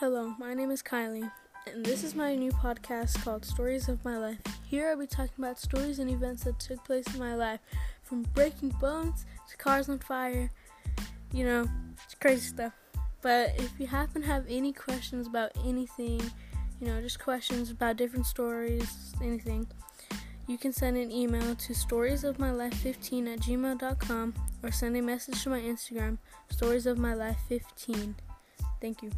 Hello, my name is Kylie, and this is my new podcast called Stories of My Life. Here I'll be talking about stories and events that took place in my life, from breaking bones to cars on fire, you know, it's crazy stuff. But if you happen to have any questions about anything, you know, just questions about different stories, anything, you can send an email to storiesofmylife15 at gmail.com or send a message to my Instagram, storiesofmylife15. Thank you.